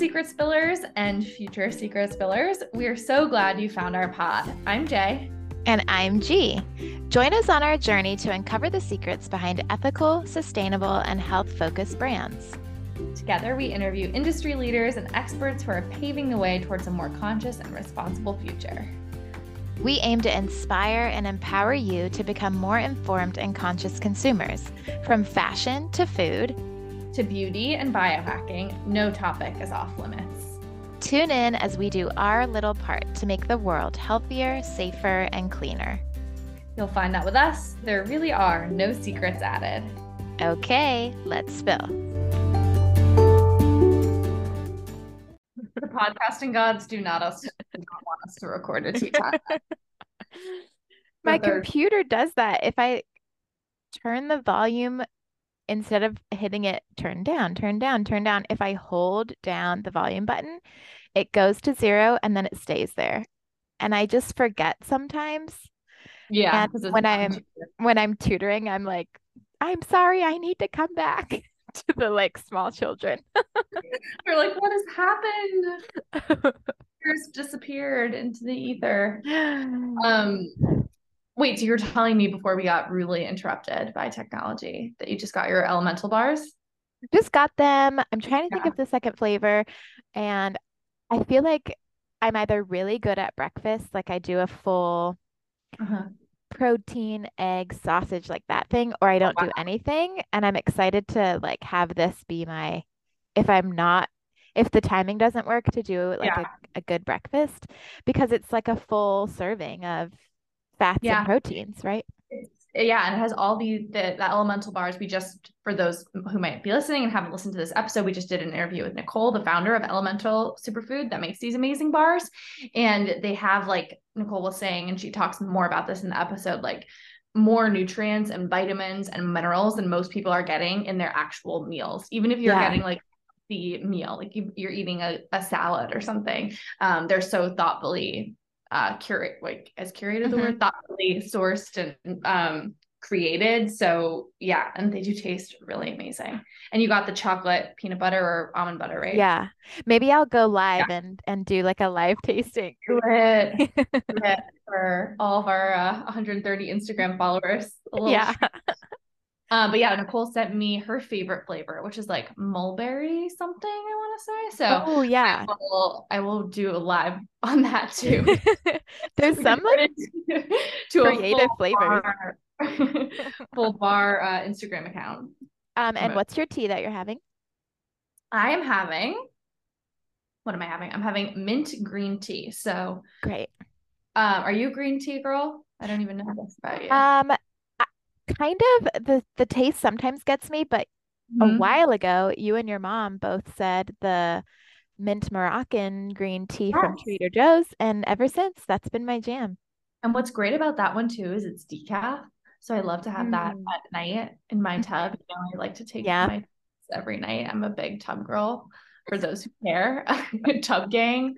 secret spillers and future secret spillers. We are so glad you found our pod. I'm Jay. And I'm G. Join us on our journey to uncover the secrets behind ethical, sustainable, and health focused brands. Together, we interview industry leaders and experts who are paving the way towards a more conscious and responsible future. We aim to inspire and empower you to become more informed and conscious consumers, from fashion to food to beauty and biohacking, no topic is off limits. Tune in as we do our little part to make the world healthier, safer, and cleaner. You'll find that with us, there really are no secrets added. Okay, let's spill. The podcasting gods do not, us, do not want us to record a tea time. My computer does that. If I turn the volume instead of hitting it turn down, turn down, turn down, if I hold down the volume button, it goes to zero and then it stays there. And I just forget sometimes. Yeah. And when I'm when I'm tutoring, I'm like, I'm sorry, I need to come back to the like small children. They're like, what has happened? Just disappeared into the ether. Um Wait, so you're telling me before we got really interrupted by technology that you just got your elemental bars? Just got them. I'm trying to yeah. think of the second flavor. And I feel like I'm either really good at breakfast, like I do a full uh-huh. protein, egg, sausage, like that thing, or I don't oh, wow. do anything. And I'm excited to like have this be my, if I'm not, if the timing doesn't work to do like yeah. a, a good breakfast, because it's like a full serving of fats yeah. and proteins, right? yeah, and it has all the, the the elemental bars. We just for those who might be listening and haven't listened to this episode, we just did an interview with Nicole, the founder of Elemental Superfood that makes these amazing bars. And they have like Nicole was saying, and she talks more about this in the episode, like more nutrients and vitamins and minerals than most people are getting in their actual meals. Even if you're yeah. getting like the meal, like you, are eating a, a salad or something, um, they're so thoughtfully uh curate like as curated mm-hmm. the word thoughtfully sourced and um created. So yeah and they do taste really amazing. And you got the chocolate peanut butter or almond butter right? Yeah. Maybe i'll go live yeah. and and do like a live tasting. Do it, do it for all of our uh, 130 instagram followers. Yeah um, but yeah, Nicole sent me her favorite flavor, which is like mulberry something. I want to say. So oh yeah, I will, I will do a live on that too. There's some like to creative flavors. full bar uh, Instagram account. Um, and what's your tea that you're having? I am having. What am I having? I'm having mint green tea. So great. Um, are you a green tea girl? I don't even know this about you. Um, kind of the the taste sometimes gets me, but mm-hmm. a while ago, you and your mom both said the mint Moroccan green tea yes. from Trader Joe's, and ever since that's been my jam. And what's great about that one too is it's decaf. So I love to have mm. that at night in my mm-hmm. tub. You know, I like to take yeah. my every night. I'm a big tub girl for those who care. tub gang.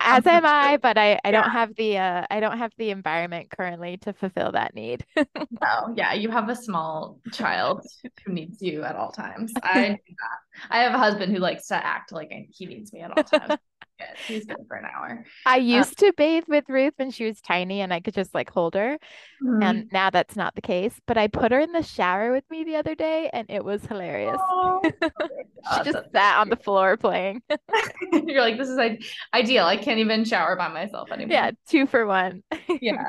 As am I, but I, I yeah. don't have the uh I don't have the environment currently to fulfill that need. no, yeah, you have a small child who needs you at all times. I I have a husband who likes to act like he needs me at all times good. He's good for an hour. I um, used um, to bathe with Ruth when she was tiny and I could just like hold her. Mm-hmm. And now that's not the case. But I put her in the shower with me the other day and it was hilarious. Oh, she just sat on the floor playing. You're like, this is ideal. I can't even shower by myself anymore. Yeah, two for one. yeah.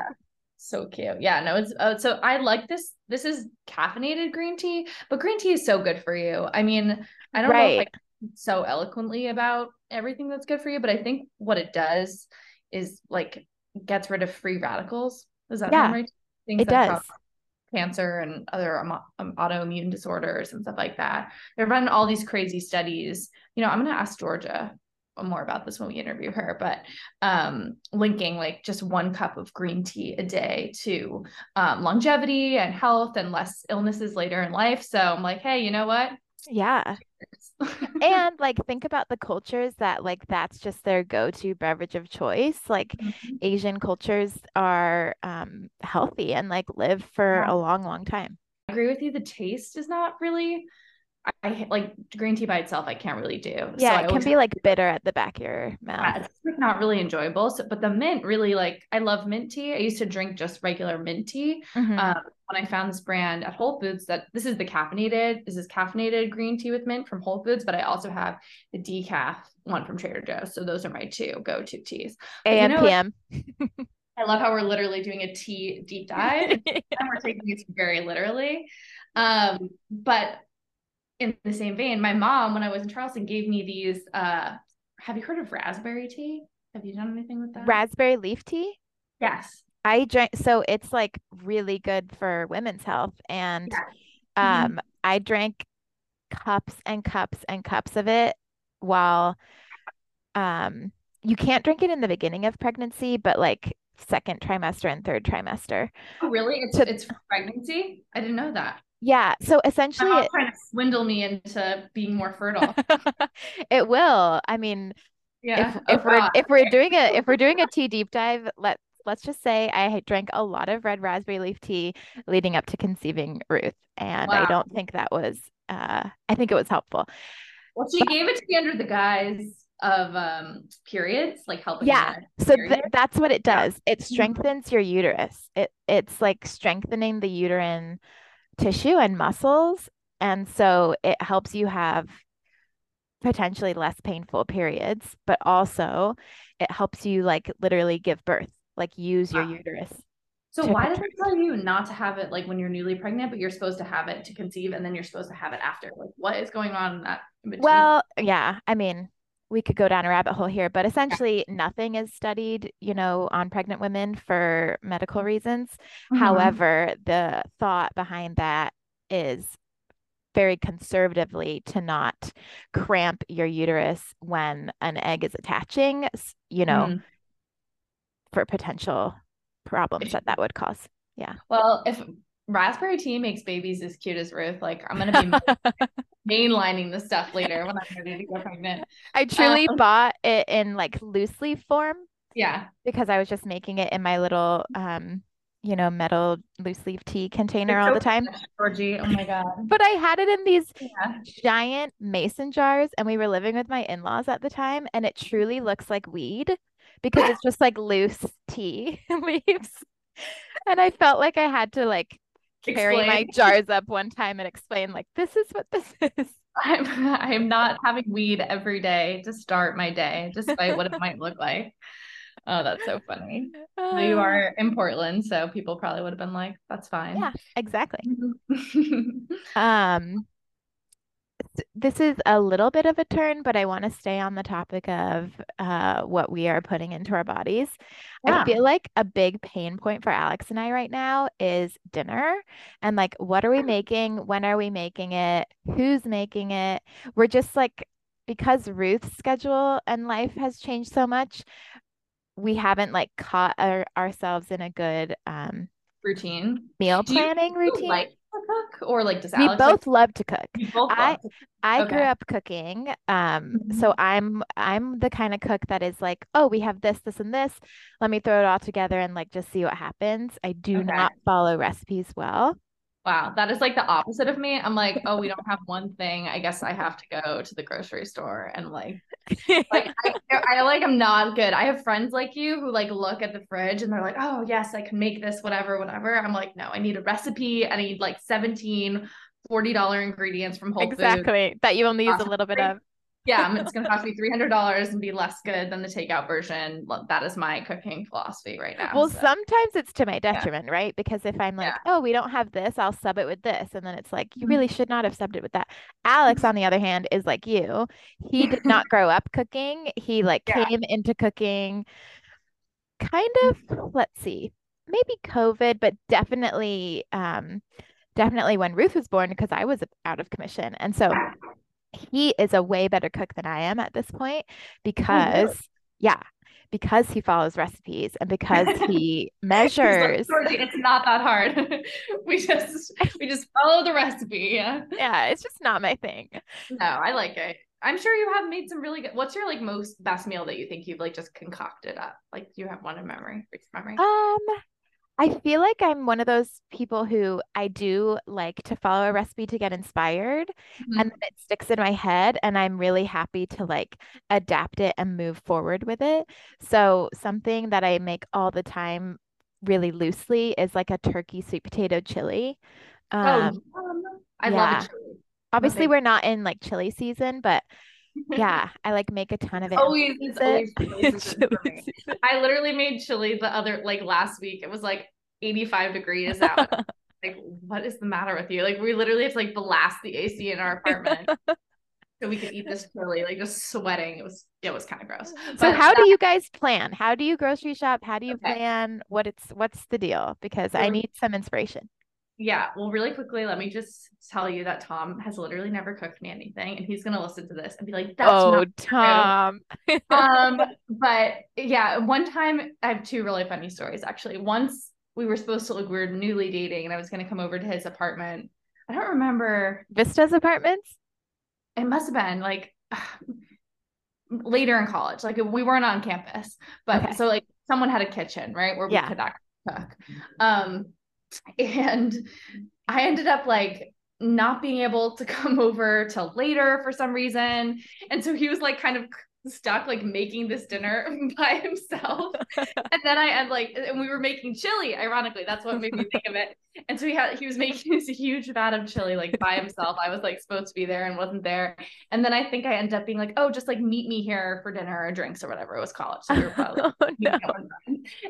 So cute. Yeah, no, it's uh, so I like this. This is caffeinated green tea, but green tea is so good for you. I mean, I don't right. know if I so eloquently about everything that's good for you, but I think what it does is like gets rid of free radicals. Is that yeah, right? Things it does. Cancer and other um, autoimmune disorders and stuff like that. They've run all these crazy studies. You know, I'm going to ask Georgia more about this when we interview her, but um, linking like just one cup of green tea a day to um, longevity and health and less illnesses later in life. So I'm like, hey, you know what? Yeah. And like think about the cultures that like that's just their go-to beverage of choice. Like mm-hmm. Asian cultures are um healthy and like live for yeah. a long long time. I agree with you the taste is not really I like green tea by itself. I can't really do. Yeah, so it can be like bitter at the back of your mouth. Yeah, it's not really enjoyable. So, but the mint really like I love mint tea. I used to drink just regular mint tea. Mm-hmm. Um, when I found this brand at Whole Foods, that this is the caffeinated. This is caffeinated green tea with mint from Whole Foods, but I also have the decaf one from Trader Joe's. So those are my two go-to teas. AM you know, PM. I love how we're literally doing a tea deep dive and we're taking it very literally. Um, but in the same vein, my mom, when I was in Charleston, gave me these. Uh, have you heard of raspberry tea? Have you done anything with that? Raspberry leaf tea? Yes. I drank so it's like really good for women's health. And yeah. um mm-hmm. I drank cups and cups and cups of it while um you can't drink it in the beginning of pregnancy, but like second trimester and third trimester. Oh, really? It's to, it's pregnancy? I didn't know that. Yeah. So essentially, it, trying to swindle me into being more fertile. it will. I mean, yeah. If, if we're if we're doing a if we're doing a tea deep dive, let let's just say I drank a lot of red raspberry leaf tea leading up to conceiving Ruth, and wow. I don't think that was. Uh, I think it was helpful. Well, she but, gave it to me under the guise of um periods like helping yeah so th- that's what it does yeah. it mm-hmm. strengthens your uterus it it's like strengthening the uterine tissue and muscles and so it helps you have potentially less painful periods but also it helps you like literally give birth like use wow. your ah. uterus so why does it tell you not to have it like when you're newly pregnant, but you're supposed to have it to conceive and then you're supposed to have it after? Like what is going on in that? In well, yeah. I mean, we could go down a rabbit hole here, but essentially nothing is studied, you know, on pregnant women for medical reasons. Mm-hmm. However, the thought behind that is very conservatively to not cramp your uterus when an egg is attaching, you know, mm-hmm. for potential problems that that would cause. Yeah. Well, if raspberry tea makes babies as cute as Ruth. Like I'm gonna be mainlining the stuff later when I'm ready to get pregnant. I truly um, bought it in like loose leaf form. Yeah. Because I was just making it in my little um, you know, metal loose leaf tea container it's all so the time. Georgie. Oh my god. but I had it in these yeah. giant mason jars and we were living with my in-laws at the time and it truly looks like weed because it's just like loose tea leaves. And I felt like I had to like carry my jars up one time and explain like this is what this is. I'm I'm not having weed every day to start my day, despite what it might look like. Oh, that's so funny. Uh, you are in Portland, so people probably would have been like, "That's fine." Yeah, exactly. um, this is a little bit of a turn, but I want to stay on the topic of uh, what we are putting into our bodies. Yeah. I feel like a big pain point for Alex and I right now is dinner and like, what are we making? When are we making it? Who's making it? We're just like, because Ruth's schedule and life has changed so much, we haven't like caught our, ourselves in a good um, routine meal planning routine. Like cook or like does Alex we both like- love to cook i to- i okay. grew up cooking um mm-hmm. so i'm i'm the kind of cook that is like oh we have this this and this let me throw it all together and like just see what happens i do okay. not follow recipes well Wow, that is like the opposite of me. I'm like, oh, we don't have one thing. I guess I have to go to the grocery store and like, like I, I like I'm not good. I have friends like you who like look at the fridge and they're like, oh yes, I can make this, whatever, whatever. I'm like, no, I need a recipe. I need like 17 $40 ingredients from Whole Foods. Exactly. That you only use a little bit of yeah, it's going to cost me $300 and be less good than the takeout version. That is my cooking philosophy right now. Well, so. sometimes it's to my detriment, yeah. right? Because if I'm like, yeah. oh, we don't have this, I'll sub it with this. And then it's like, you mm-hmm. really should not have subbed it with that. Alex, on the other hand, is like you. He did not grow up cooking. He like yeah. came into cooking kind of, let's see, maybe COVID, but definitely, um, definitely when Ruth was born because I was out of commission. And so he is a way better cook than I am at this point because, oh, yeah, because he follows recipes and because he measures. it's not that hard. we just we just follow the recipe. Yeah. Yeah, it's just not my thing. No, I like it. I'm sure you have made some really good. What's your like most best meal that you think you've like just concocted up? Like, do you have one in memory? Memory. Um, I feel like I'm one of those people who I do like to follow a recipe to get inspired mm-hmm. and then it sticks in my head and I'm really happy to like adapt it and move forward with it. So something that I make all the time really loosely is like a turkey sweet potato chili. Oh, um, oh, I yeah. love it. Obviously, we're not in like chili season, but yeah, I like make a ton of it. Always, it's always I literally made chili the other like last week. It was like 85 degrees out. like, what is the matter with you? Like, we literally have to like blast the AC in our apartment. so we could eat this chili, like just sweating. It was it was kind of gross. So how do you guys plan? How do you grocery shop? How do you okay. plan? What it's what's the deal? Because I need some inspiration. Yeah, well, really quickly, let me just tell you that Tom has literally never cooked me anything, and he's gonna listen to this and be like, "That's oh, Tom." um, but yeah, one time I have two really funny stories actually. Once we were supposed to like we were newly dating, and I was gonna come over to his apartment. I don't remember Vista's apartments. It must have been like later in college, like we weren't on campus, but okay. so like someone had a kitchen, right, where we yeah. could cook. Um and I ended up like not being able to come over till later for some reason. And so he was like kind of stuck like making this dinner by himself. and then I had like and we were making chili, ironically. That's what made me think of it. And so he had he was making this huge vat of chili like by himself. I was like supposed to be there and wasn't there. And then I think I ended up being like, oh, just like meet me here for dinner or drinks or whatever it was college. So we were probably like, oh, no.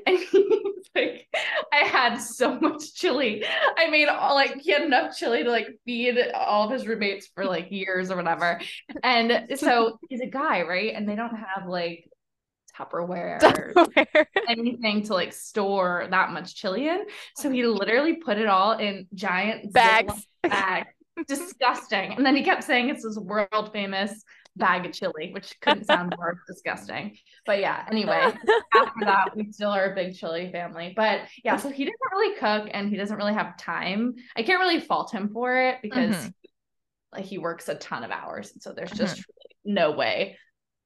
and he's like, I had so much chili. I made all like he had enough chili to like feed all of his roommates for like years or whatever. And so he's a guy, right? And they don't have like Tupperware, Tupperware. anything to like store that much chili in. So he literally put it all in giant bags. bags. Disgusting. And then he kept saying it's this world famous bag of chili, which couldn't sound more disgusting. But yeah, anyway, after that, we still are a big chili family. But yeah, so he doesn't really cook and he doesn't really have time. I can't really fault him for it because mm-hmm. like he works a ton of hours. And so there's just mm-hmm. no way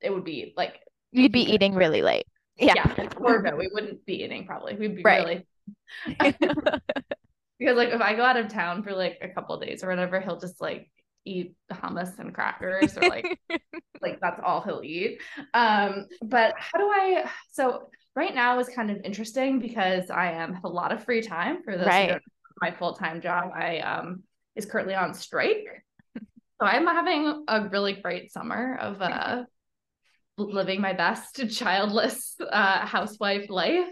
it would be like you'd be eating really late. Yeah. yeah. Or no, we wouldn't be eating probably. We'd be right. really because like if I go out of town for like a couple days or whatever, he'll just like eat hummus and crackers or like like that's all he'll eat. Um, but how do I so right now is kind of interesting because I am have a lot of free time for this. Right. My full-time job I um is currently on strike. So I'm having a really great summer of uh living my best childless uh, housewife life.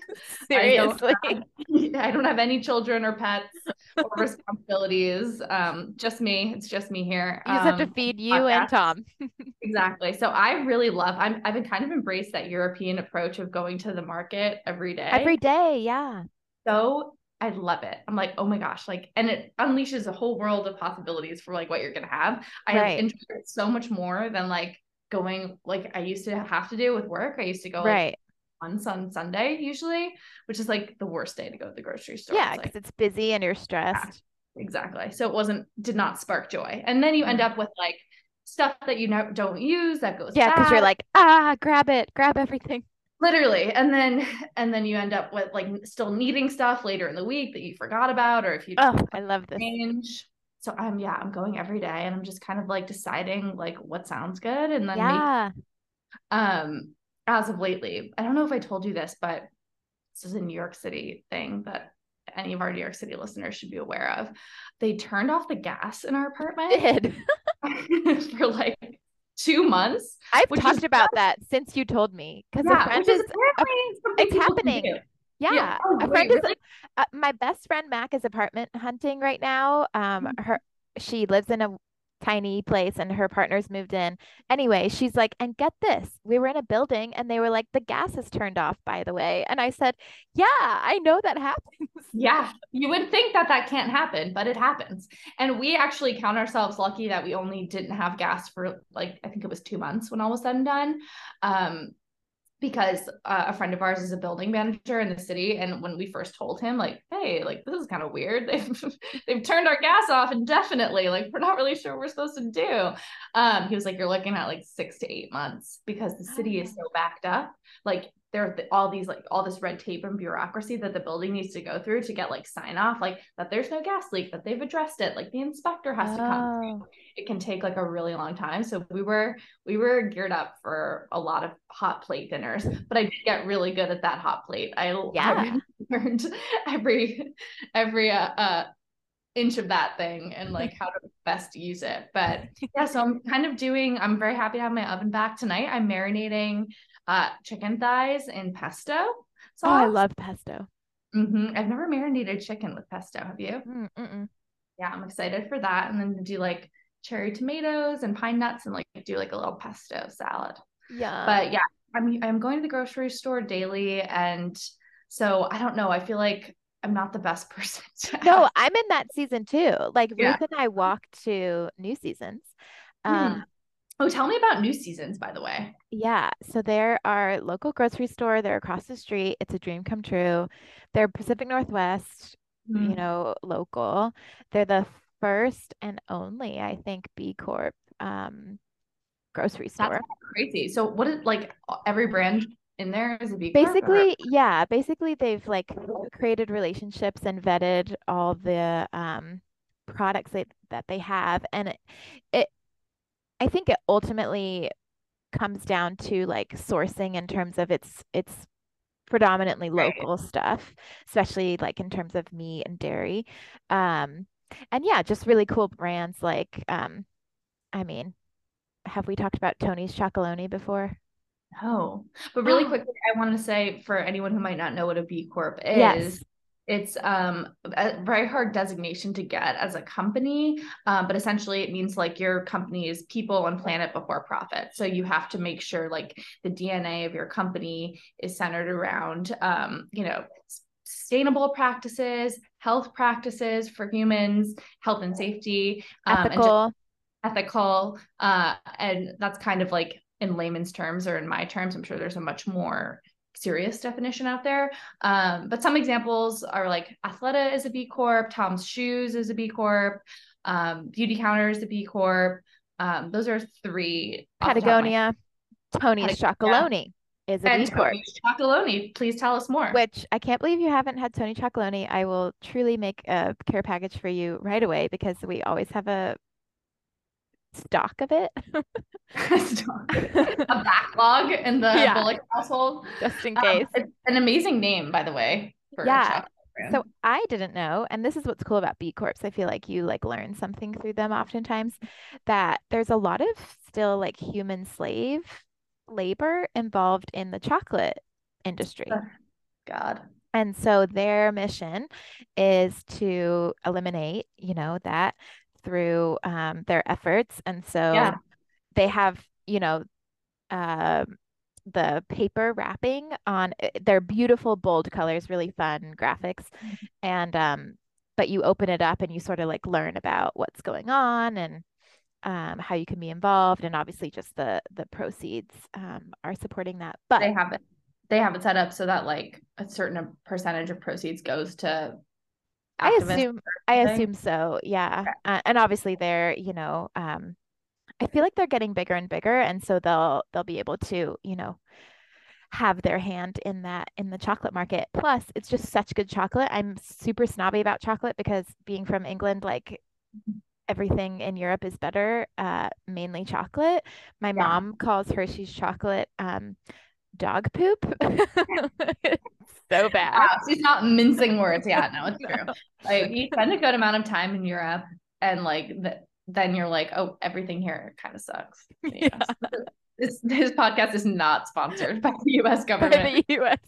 Seriously. I don't, have, I don't have any children or pets or responsibilities. Um, just me. It's just me here. You just um, have to um, feed you podcast. and Tom. exactly. So I really love I'm I've been kind of embraced that European approach of going to the market every day. Every day, yeah. So I love it. I'm like, oh my gosh, like, and it unleashes a whole world of possibilities for like what you're gonna have. I right. enjoy it so much more than like going like I used to have to do with work. I used to go right. Like, once on Sunday usually, which is like the worst day to go to the grocery store. Yeah, because like, it's busy and you're stressed. Yeah, exactly. So it wasn't did not spark joy, and then you end mm-hmm. up with like stuff that you know don't use that goes. Yeah, because you're like ah, grab it, grab everything. Literally, and then and then you end up with like still needing stuff later in the week that you forgot about, or if you oh, I love this change so I'm yeah, I'm going every day and I'm just kind of like deciding like what sounds good and then yeah. Make, um as of lately, I don't know if I told you this, but this is a New York City thing that any of our New York City listeners should be aware of. They turned off the gas in our apartment for like two months. I've talked about that since you told me because yeah, a friend is, a, it's happening. Yeah, yeah. Oh, a friend really? is uh, my best friend Mac is apartment hunting right now. Um, mm-hmm. her she lives in a tiny place and her partner's moved in. Anyway, she's like, and get this, we were in a building and they were like, the gas is turned off, by the way. And I said, yeah, I know that happens. Yeah, you would think that that can't happen, but it happens. And we actually count ourselves lucky that we only didn't have gas for like, I think it was two months when all was said and done. Um, because uh, a friend of ours is a building manager in the city and when we first told him like hey like this is kind of weird. They've they've turned our gas off indefinitely. Like we're not really sure what we're supposed to do. Um he was like you're looking at like six to eight months because the city is so backed up. Like there are all these like all this red tape and bureaucracy that the building needs to go through to get like sign off like that there's no gas leak that they've addressed it like the inspector has oh. to come oh. it can take like a really long time so we were we were geared up for a lot of hot plate dinners but i did get really good at that hot plate i, yeah. I learned every every uh, uh inch of that thing and like how to best use it but yeah so i'm kind of doing i'm very happy to have my oven back tonight i'm marinating uh, chicken thighs in pesto. Sauce. Oh, I love pesto. Mm-hmm. I've never marinated chicken with pesto. Have you? Mm-mm. Yeah, I'm excited for that. And then do like cherry tomatoes and pine nuts and like do like a little pesto salad. Yeah. But yeah, I'm I'm going to the grocery store daily, and so I don't know. I feel like I'm not the best person. no, I'm in that season too. Like yeah. Ruth and I walked to New Seasons. Hmm. Um, Oh, tell me about New Seasons, by the way. Yeah. So they're our local grocery store. They're across the street. It's a dream come true. They're Pacific Northwest, mm. you know, local. They're the first and only, I think, B Corp um, grocery store. That's crazy. So what is like every brand in there is a B Corp? Basically, or? yeah. Basically, they've like created relationships and vetted all the um products that, that they have and it, it I think it ultimately comes down to like sourcing in terms of its its predominantly local right. stuff, especially like in terms of meat and dairy. Um, and yeah, just really cool brands like um, I mean, have we talked about Tony's Chocolonely before? No, but really quickly, I want to say for anyone who might not know what a B Corp is, yes it's um, a very hard designation to get as a company um, but essentially it means like your company is people and planet before profit. So you have to make sure like the dna of your company is centered around um, you know sustainable practices health practices for humans health and safety um, ethical. and ethical uh, and that's kind of like in layman's terms or in my terms i'm sure there's a much more serious definition out there. Um, but some examples are like Athleta is a B Corp, Tom's Shoes is a B Corp, um, Beautycounter is a B Corp. Um, those are three. Patagonia, Tony's Chocolonely is a and B Corp. Tony's Chocolonely, please tell us more. Which I can't believe you haven't had Tony Chocolonely. I will truly make a care package for you right away because we always have a stock of it. a backlog in the yeah. Bullock household. Just in um, case. Um, it's an amazing name, by the way. yeah. So I didn't know, and this is what's cool about B Corps. I feel like you like learn something through them oftentimes that there's a lot of still like human slave labor involved in the chocolate industry. God. And so their mission is to eliminate, you know, that through um, their efforts. And so yeah. they have, you know, uh, the paper wrapping on eh, their beautiful bold colors, really fun graphics. Mm-hmm. And, um, but you open it up and you sort of like learn about what's going on and um, how you can be involved. And obviously just the, the proceeds um, are supporting that. But they have it. They have it set up so that like a certain percentage of proceeds goes to I assume I assume so. Yeah. Okay. Uh, and obviously they're, you know, um I feel like they're getting bigger and bigger and so they'll they'll be able to, you know, have their hand in that in the chocolate market. Plus, it's just such good chocolate. I'm super snobby about chocolate because being from England like everything in Europe is better, uh mainly chocolate. My yeah. mom calls Hershey's chocolate um dog poop. so bad. Wow, she's not mincing words. Yeah, no, it's true. Like you spend a good amount of time in Europe, and like the, then you're like, oh, everything here kind of sucks. Yeah. This, this podcast is not sponsored by the U.S. government. By the U.S.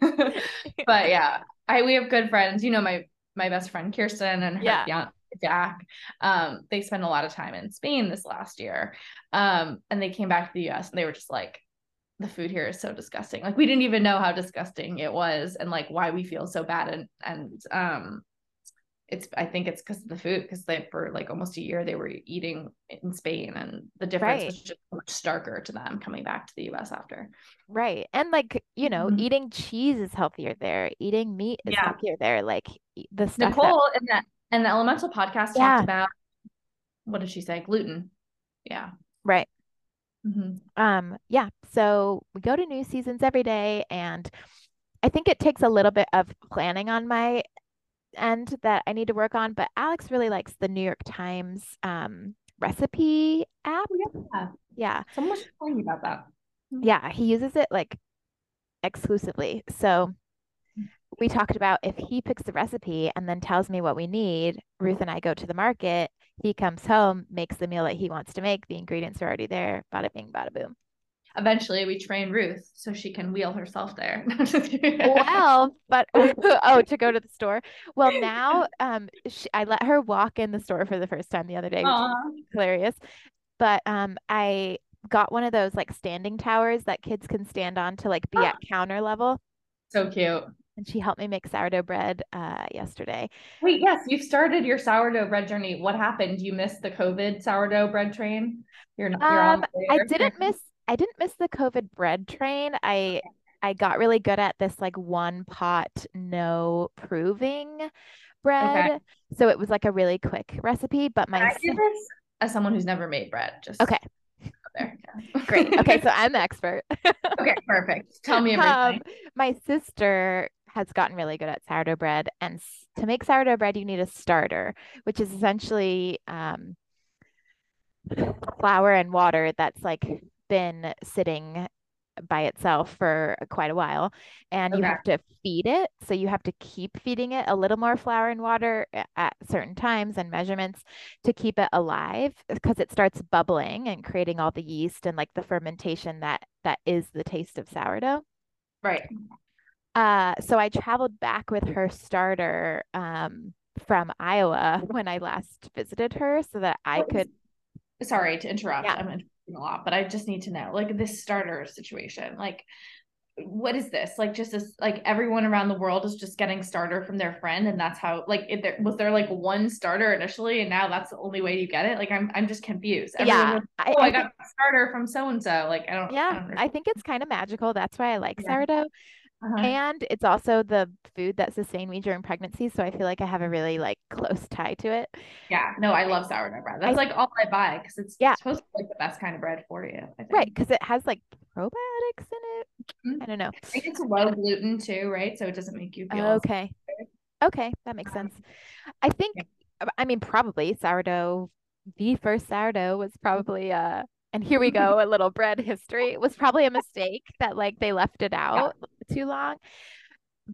but yeah, I we have good friends. You know my my best friend Kirsten and her yeah. Young, Jack. Um, they spent a lot of time in Spain this last year, um, and they came back to the U.S. and they were just like, the food here is so disgusting. Like we didn't even know how disgusting it was and like why we feel so bad and and um it's I think it's because of the food because they for like almost a year they were eating in Spain and the difference right. was just much starker to them coming back to the US after. Right. And like, you know, mm-hmm. eating cheese is healthier there. Eating meat is yeah. healthier there. Like the stuff Nicole that... in that and the elemental podcast yeah. talked about what did she say? Gluten. Yeah. Mm-hmm. Um, yeah. So we go to new seasons every day, and I think it takes a little bit of planning on my end that I need to work on. But Alex really likes the New York Times um, recipe app. Oh, yeah. Yeah. Someone was telling me about that. Mm-hmm. Yeah, he uses it like exclusively. So we talked about if he picks the recipe and then tells me what we need, Ruth and I go to the market. He comes home, makes the meal that he wants to make. The ingredients are already there. Bada bing, bada boom. Eventually, we train Ruth so she can wheel herself there. well, but oh, to go to the store. Well, now um, she, I let her walk in the store for the first time the other day, hilarious. But um, I got one of those like standing towers that kids can stand on to like be at counter level. So cute. And she helped me make sourdough bread uh, yesterday. Wait, yes, you've started your sourdough bread journey. What happened? You missed the COVID sourdough bread train. You're, you're um, I didn't miss. I didn't miss the COVID bread train. I I got really good at this like one pot no proving bread. Okay. So it was like a really quick recipe. But my I do this as someone who's never made bread. Just okay there. Great. Okay, so I'm the expert. okay, perfect. Tell me everything. Um, my sister has gotten really good at sourdough bread, and to make sourdough bread, you need a starter, which is essentially um, flour and water that's like been sitting by itself for quite a while. And okay. you have to feed it. So you have to keep feeding it a little more flour and water at certain times and measurements to keep it alive because it starts bubbling and creating all the yeast and like the fermentation that that is the taste of sourdough. Right uh so i traveled back with her starter um from iowa when i last visited her so that i could sorry to interrupt yeah. i'm interrupting a lot, but I just need to know like this starter situation. Like, what is this? Like, just as like everyone around the world is just getting starter from their friend, and that's how like if there was there like one starter initially, and now that's the only way you get it. Like, I'm I'm just confused. Everyone yeah, was, oh, I, I, I got think, starter from so and so. Like, I don't. Yeah, I, I, think it's kind of magical. That's why I like yeah. sourdough. Uh-huh. And it's also the food that sustained me during pregnancy. So I feel like I have a really like close tie to it. Yeah. No, I love sourdough bread. That's I, like all I buy because it's yeah. supposed to be like the best kind of bread for you. Right. Because it has like probiotics in it. Mm-hmm. I don't know. I think it's low gluten too, right? So it doesn't make you feel okay. Okay. That makes sense. I think, yeah. I mean, probably sourdough, the first sourdough was probably uh and here we go a little bread history it was probably a mistake that like they left it out yeah. too long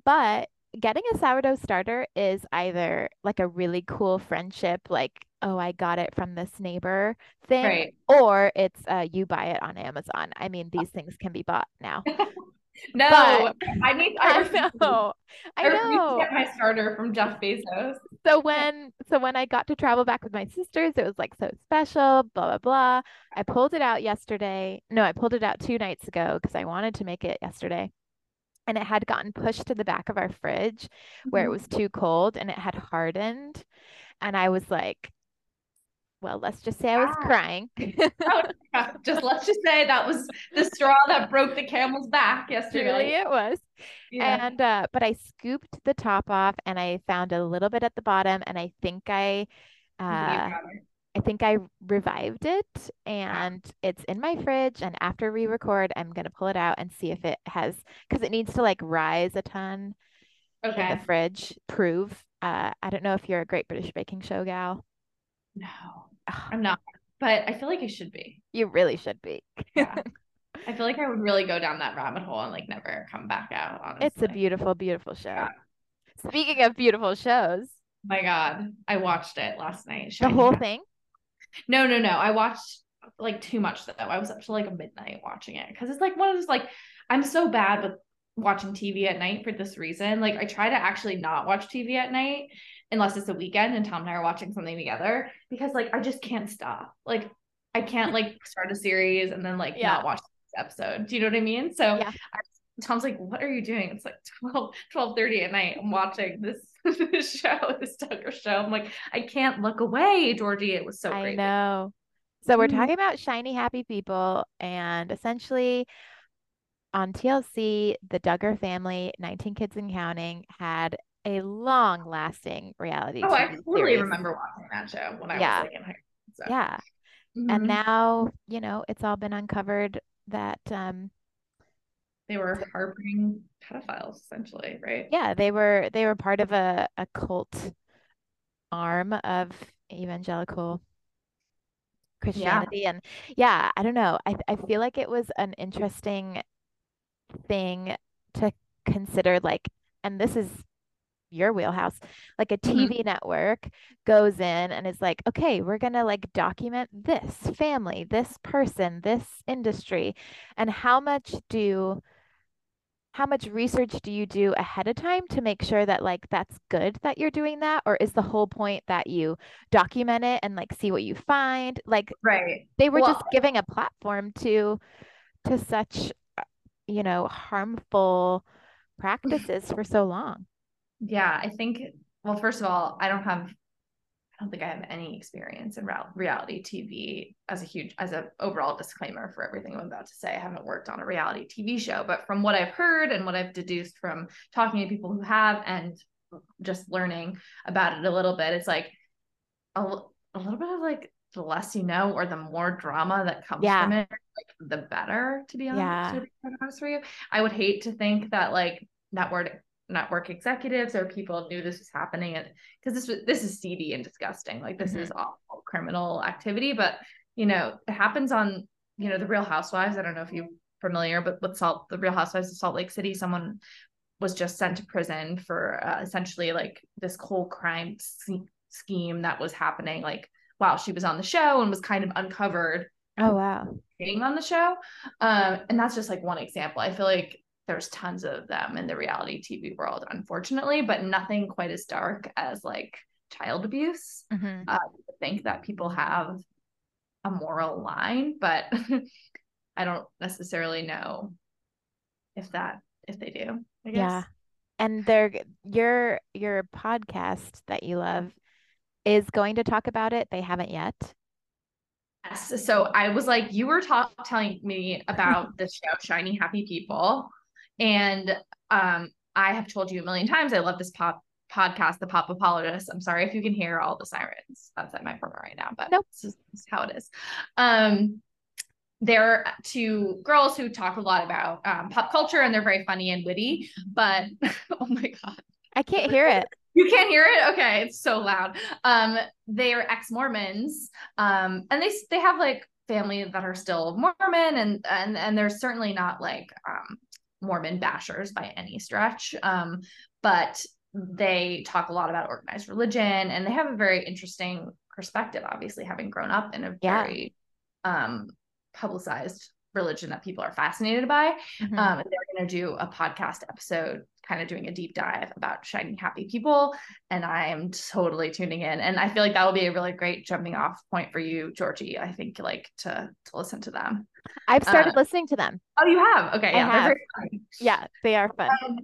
but getting a sourdough starter is either like a really cool friendship like oh i got it from this neighbor thing right. or it's uh, you buy it on amazon i mean these things can be bought now No, but, I need. I, I know. I, know. get my starter from Jeff Bezos. So when so when I got to travel back with my sisters, it was like so special. Blah blah blah. I pulled it out yesterday. No, I pulled it out two nights ago because I wanted to make it yesterday. And it had gotten pushed to the back of our fridge where it mm-hmm. was too cold and it had hardened. And I was like, well, let's just say I was ah. crying. oh, just let's just say that was the straw that broke the camel's back yesterday. Really, it was. Yeah. And uh, but I scooped the top off and I found a little bit at the bottom, and I think I, uh, I think I revived it, and it's in my fridge. And after we record, I'm gonna pull it out and see if it has because it needs to like rise a ton. Okay. In the fridge, prove. Uh, I don't know if you're a Great British Baking Show gal. No. I'm not, but I feel like I should be. You really should be. yeah. I feel like I would really go down that rabbit hole and like never come back out. Honestly. It's a beautiful, beautiful show. Yeah. Speaking of beautiful shows. Oh my God. I watched it last night. The whole thing? No, no, no. I watched like too much though. I was up to like a midnight watching it because it's like one of those like I'm so bad with watching TV at night for this reason. Like I try to actually not watch TV at night unless it's a weekend and Tom and I are watching something together because like I just can't stop. Like I can't like start a series and then like yeah. not watch this episode. Do you know what I mean? So yeah. I, Tom's like, what are you doing? It's like 12, 12 30 at night. I'm watching this, this show, this Duggar show. I'm like, I can't look away, Georgie. It was so great. I know. So we're talking about shiny happy people and essentially on TLC, the Duggar family, 19 kids and counting, had a long lasting reality. Oh, I totally remember watching that show when I yeah. was like in high school. So. Yeah. Mm-hmm. And now, you know, it's all been uncovered that um they were harboring pedophiles essentially, right? Yeah, they were they were part of a, a cult arm of evangelical Christianity. Yeah. And yeah, I don't know. I, I feel like it was an interesting thing to consider, like, and this is your wheelhouse, like a TV mm-hmm. network goes in and is like, okay, we're going to like document this family, this person, this industry. And how much do how much research do you do ahead of time to make sure that like that's good that you're doing that or is the whole point that you document it and like see what you find like right they were well, just giving a platform to to such you know harmful practices for so long yeah i think well first of all i don't have I don't think I have any experience in reality TV as a huge, as an overall disclaimer for everything I'm about to say. I haven't worked on a reality TV show, but from what I've heard and what I've deduced from talking to people who have and just learning about it a little bit, it's like a, a little bit of like the less you know or the more drama that comes yeah. from it, like the better, to be honest, yeah. to be honest for you. I would hate to think that like network network executives or people knew this was happening and because this was this is seedy and disgusting like this mm-hmm. is awful criminal activity but you know it happens on you know the real housewives i don't know if you're familiar but with salt the real housewives of salt lake city someone was just sent to prison for uh, essentially like this whole crime scheme that was happening like while she was on the show and was kind of uncovered oh wow being on the show um, and that's just like one example i feel like there's tons of them in the reality TV world, unfortunately, but nothing quite as dark as like child abuse. Mm-hmm. Uh, I think that people have a moral line, but I don't necessarily know if that if they do. Yeah, and they're your your podcast that you love is going to talk about it. They haven't yet. Yes. So I was like, you were talk- telling me about the show Shiny Happy People, and um, I have told you a million times I love this pop podcast, The Pop Apologist. I'm sorry if you can hear all the sirens outside my apartment right now, but nope. this, is, this is how it is. Um, they're two girls who talk a lot about um, pop culture and they're very funny and witty, but oh my God. I can't hear it. You can't hear it? Okay, it's so loud. Um, they are ex-Mormons. Um, and they they have like family that are still Mormon and and and they're certainly not like um Mormon bashers by any stretch. Um, but they talk a lot about organized religion and they have a very interesting perspective, obviously, having grown up in a yeah. very um, publicized religion that people are fascinated by. Mm-hmm. Um, they're going to do a podcast episode, kind of doing a deep dive about shiny happy people, and I am totally tuning in. And I feel like that will be a really great jumping off point for you, Georgie. I think like to to listen to them. I've started uh, listening to them. Oh, you have? Okay, yeah. Yeah, they are fun. Um,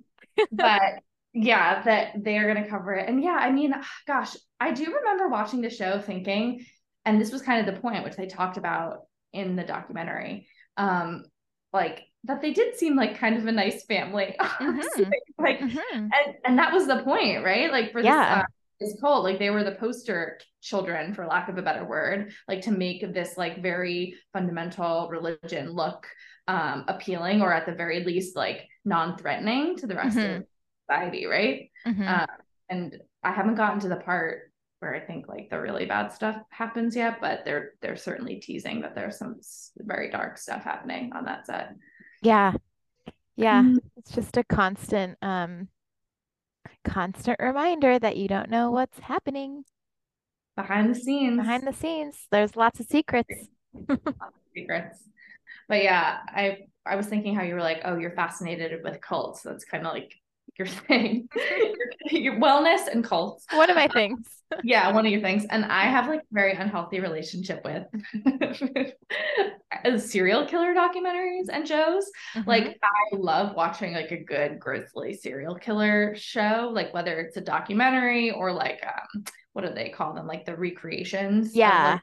but yeah, that they're going to cover it. And yeah, I mean, gosh, I do remember watching the show thinking, and this was kind of the point which they talked about in the documentary, um, like that they did seem like kind of a nice family. Mm-hmm. like, mm-hmm. and and that was the point, right? Like for yeah. this. Uh, is called like they were the poster children for lack of a better word like to make this like very fundamental religion look um appealing or at the very least like non-threatening to the rest mm-hmm. of society right mm-hmm. uh, and i haven't gotten to the part where i think like the really bad stuff happens yet but they're they're certainly teasing that there's some very dark stuff happening on that set yeah yeah mm-hmm. it's just a constant um constant reminder that you don't know what's happening behind the scenes. Behind the scenes, there's lots of secrets. lots of secrets. But yeah, I I was thinking how you were like, oh, you're fascinated with cults. That's kind of like your thing. your, your wellness and cults. One of my things. yeah, one of your things. And I have like a very unhealthy relationship with serial killer documentaries and shows. Mm-hmm. Like I love watching like a good grisly serial killer show, like whether it's a documentary or like um what do they call them? Like the recreations. Yeah.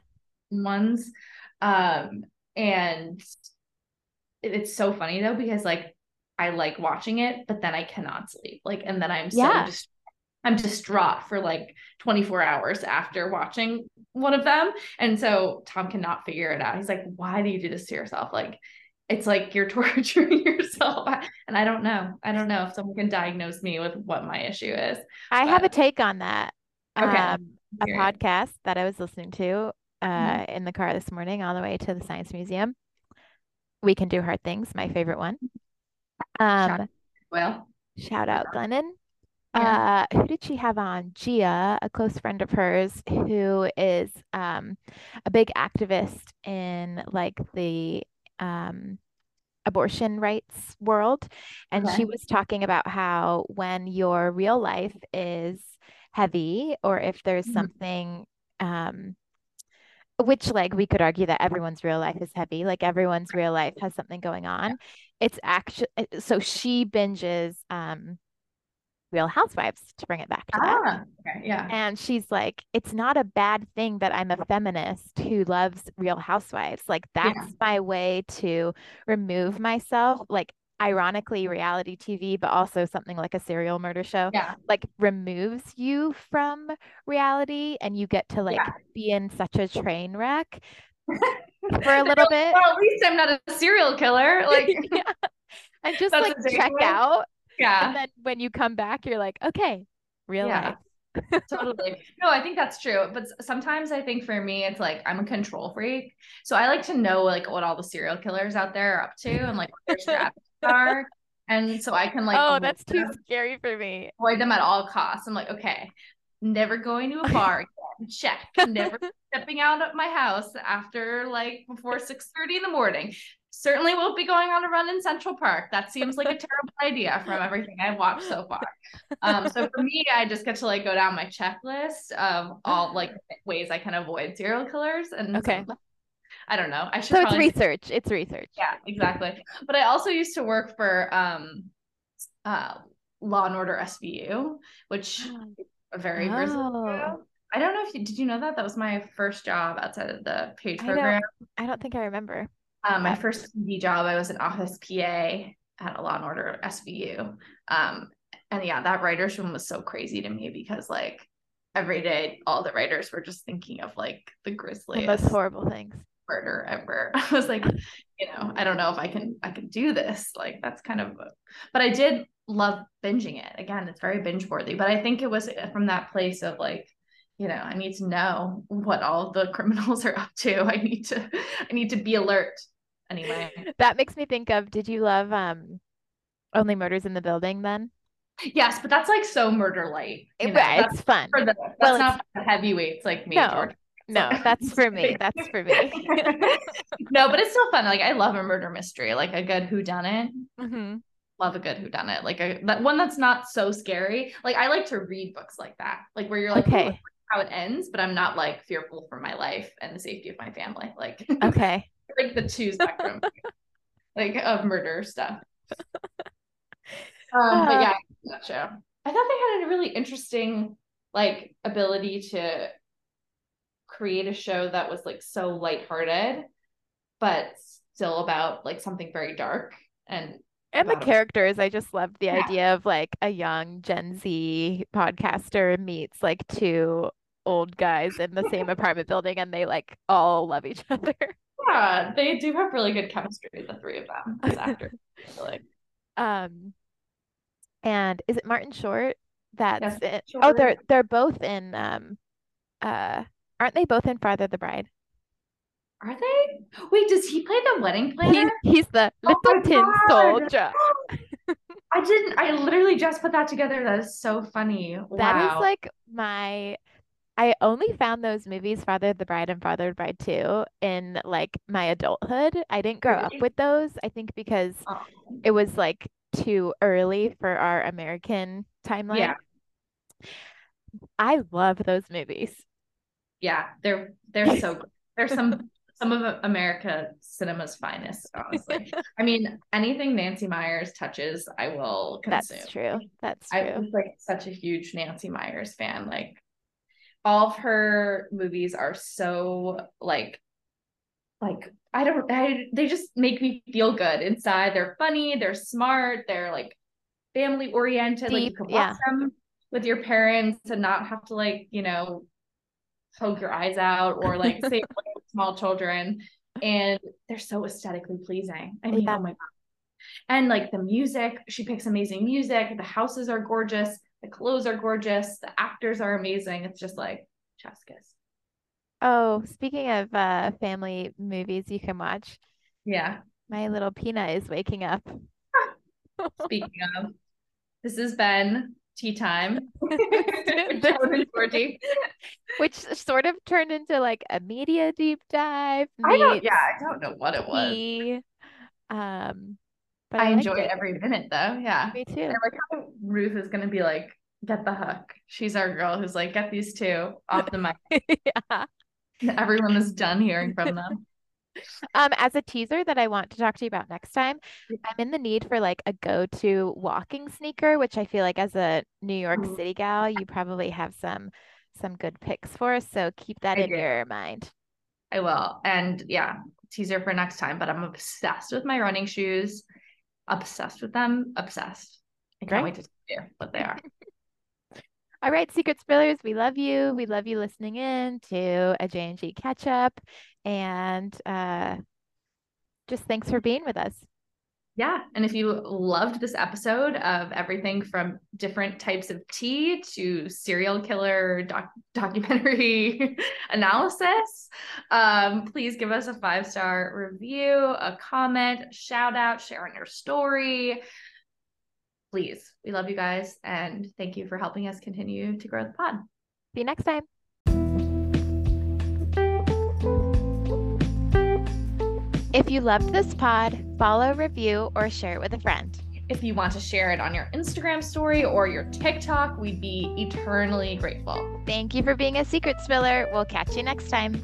ones. Um and it's so funny though because like I like watching it, but then I cannot sleep. Like, and then I'm so yeah. I'm distraught for like 24 hours after watching one of them. And so Tom cannot figure it out. He's like, why do you do this to yourself? Like, it's like you're torturing yourself. And I don't know. I don't know if someone can diagnose me with what my issue is. I but... have a take on that. Okay. Um, a podcast that I was listening to uh, mm-hmm. in the car this morning on the way to the Science Museum. We Can Do Hard Things, my favorite one. Um, shout, well, shout out Glennon. Yeah. Uh, who did she have on? Gia, a close friend of hers, who is um, a big activist in like the um, abortion rights world. And okay. she was talking about how when your real life is heavy, or if there's mm-hmm. something um, which like we could argue that everyone's real life is heavy like everyone's real life has something going on. It's actually so she binges um real housewives to bring it back to ah, that okay, yeah and she's like it's not a bad thing that i'm a feminist who loves real housewives like that's yeah. my way to remove myself like ironically reality TV, but also something like a serial murder show, yeah. like removes you from reality and you get to like yeah. be in such a train wreck for a little bit. Well, at least I'm not a serial killer. Like yeah. and just like check out. Yeah. And then when you come back, you're like, okay, real yeah. life. totally. No, I think that's true. But sometimes I think for me, it's like I'm a control freak. So I like to know like what all the serial killers out there are up to and like what their strategies are. And so I can like Oh, that's too scary for me. Avoid them at all costs. I'm like, okay, never going to a bar again. Check. Never stepping out of my house after like before 6 30 in the morning certainly won't be going on a run in Central Park. That seems like a terrible idea from everything I've watched so far. Um, so for me, I just get to like go down my checklist of all like ways I can avoid serial killers. And okay. So, I don't know. I should. So it's research. It's research. Yeah, exactly. But I also used to work for um, uh, Law and Order SVU, which a very oh. I don't know if you did you know that that was my first job outside of the page program. I don't, I don't think I remember. Um, my first TV job, I was an office PA at a Law and Order SVU. Um, and yeah, that writers room was so crazy to me because like every day, all the writers were just thinking of like the grisliest, most horrible things, murder ever. I was like, you know, I don't know if I can I can do this. Like that's kind of, but I did love binging it. Again, it's very binge worthy. But I think it was from that place of like you know i need to know what all the criminals are up to i need to i need to be alert anyway. That makes me think of did you love um Only Murders in the Building then? Yes, but that's like so murder light. It, it's fun. For the, that's well, not heavyweights like me. No, no, that's for me. That's for me. no, but it's still fun. Like I love a murder mystery, like a good whodunit. Mm-hmm. Love a good whodunit, like a that one that's not so scary. Like I like to read books like that, like where you're like, okay, how it ends, but I'm not like fearful for my life and the safety of my family. Like okay, like the two spectrum like of murder stuff. Um, but yeah, that show. I thought they had a really interesting like ability to create a show that was like so lighthearted, but still about like something very dark and and the characters i just love the yeah. idea of like a young gen z podcaster meets like two old guys in the same apartment building and they like all love each other yeah, they do have really good chemistry, the three of them as actors. like. Um, and is it Martin Short? That's yes, it. Oh, they're they're both in. Um, uh, aren't they both in father the Bride? Are they? Wait, does he play the wedding planner? He, he's the oh little oh tin soldier. I didn't. I literally just put that together. That is so funny. Wow. That is like my I only found those movies, Father the Bride and Father the Bride 2, in like my adulthood. I didn't grow up with those, I think because oh. it was like too early for our American timeline. Yeah. I love those movies. Yeah, they're they're so good. They're some some of America cinema's finest, honestly. I mean, anything Nancy Meyers touches, I will consume. That's true. That's true. I was like such a huge Nancy Meyers fan. Like all of her movies are so like like I don't I they just make me feel good inside. They're funny, they're smart, they're like family oriented. Deep, like you can watch yeah. them with your parents and not have to like, you know, poke your eyes out or like say small children. And they're so aesthetically pleasing. I mean, yeah. oh my God. And like the music, she picks amazing music. The houses are gorgeous. The clothes are gorgeous. The actors are amazing. It's just like chef's kiss. Oh, speaking of uh, family movies you can watch. Yeah. My little Pina is waking up. Speaking of, this has been tea time. Which sort of turned into like a media deep dive. I don't, yeah, I don't know what it was. Um, but I, I enjoyed it. every minute though. Yeah. Me too. Like how Ruth is gonna be like, get the hook. She's our girl who's like, get these two off the mic. yeah. Everyone is done hearing from them. Um, as a teaser that I want to talk to you about next time, I'm in the need for like a go-to walking sneaker, which I feel like as a New York City gal, you probably have some some good picks for. So keep that I in do. your mind. I will. And yeah, teaser for next time. But I'm obsessed with my running shoes. Obsessed with them. Obsessed. I can't wait to tell you what they are. All right, Secret Spillers, we love you. We love you listening in to a J&G catch up. And uh, just thanks for being with us. Yeah. And if you loved this episode of everything from different types of tea to serial killer doc- documentary analysis, um, please give us a five star review, a comment, shout out, share on your story please. We love you guys and thank you for helping us continue to grow the pod. See you next time. If you loved this pod, follow, review, or share it with a friend. If you want to share it on your Instagram story or your TikTok, we'd be eternally grateful. Thank you for being a secret spiller. We'll catch you next time.